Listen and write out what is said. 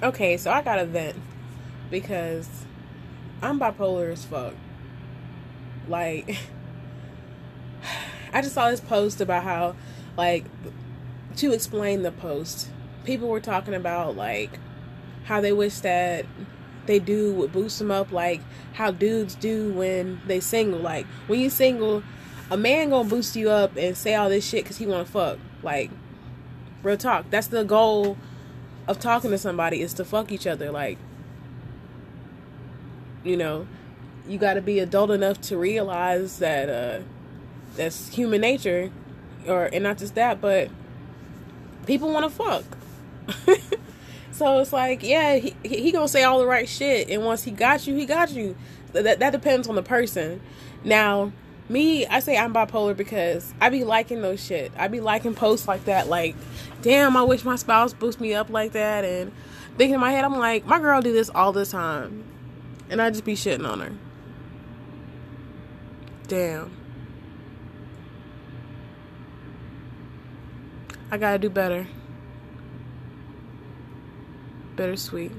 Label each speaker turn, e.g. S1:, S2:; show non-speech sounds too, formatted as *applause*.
S1: Okay, so I got a vent because I'm bipolar as fuck. Like, *sighs* I just saw this post about how, like, to explain the post, people were talking about, like, how they wish that they do would boost them up, like how dudes do when they single. Like, when you single, a man gonna boost you up and say all this shit because he wanna fuck. Like, real talk. That's the goal of talking to somebody is to fuck each other. Like, you know, you got to be adult enough to realize that uh, that's human nature, or and not just that, but people want to fuck. *laughs* so it's like, yeah, he he gonna say all the right shit, and once he got you, he got you. That that depends on the person. Now, me, I say I'm bipolar because I be liking those shit. I be liking posts like that, like, damn, I wish my spouse boost me up like that, and thinking in my head, I'm like, my girl do this all the time, and I just be shitting on her. Damn. I gotta do better. Bittersweet.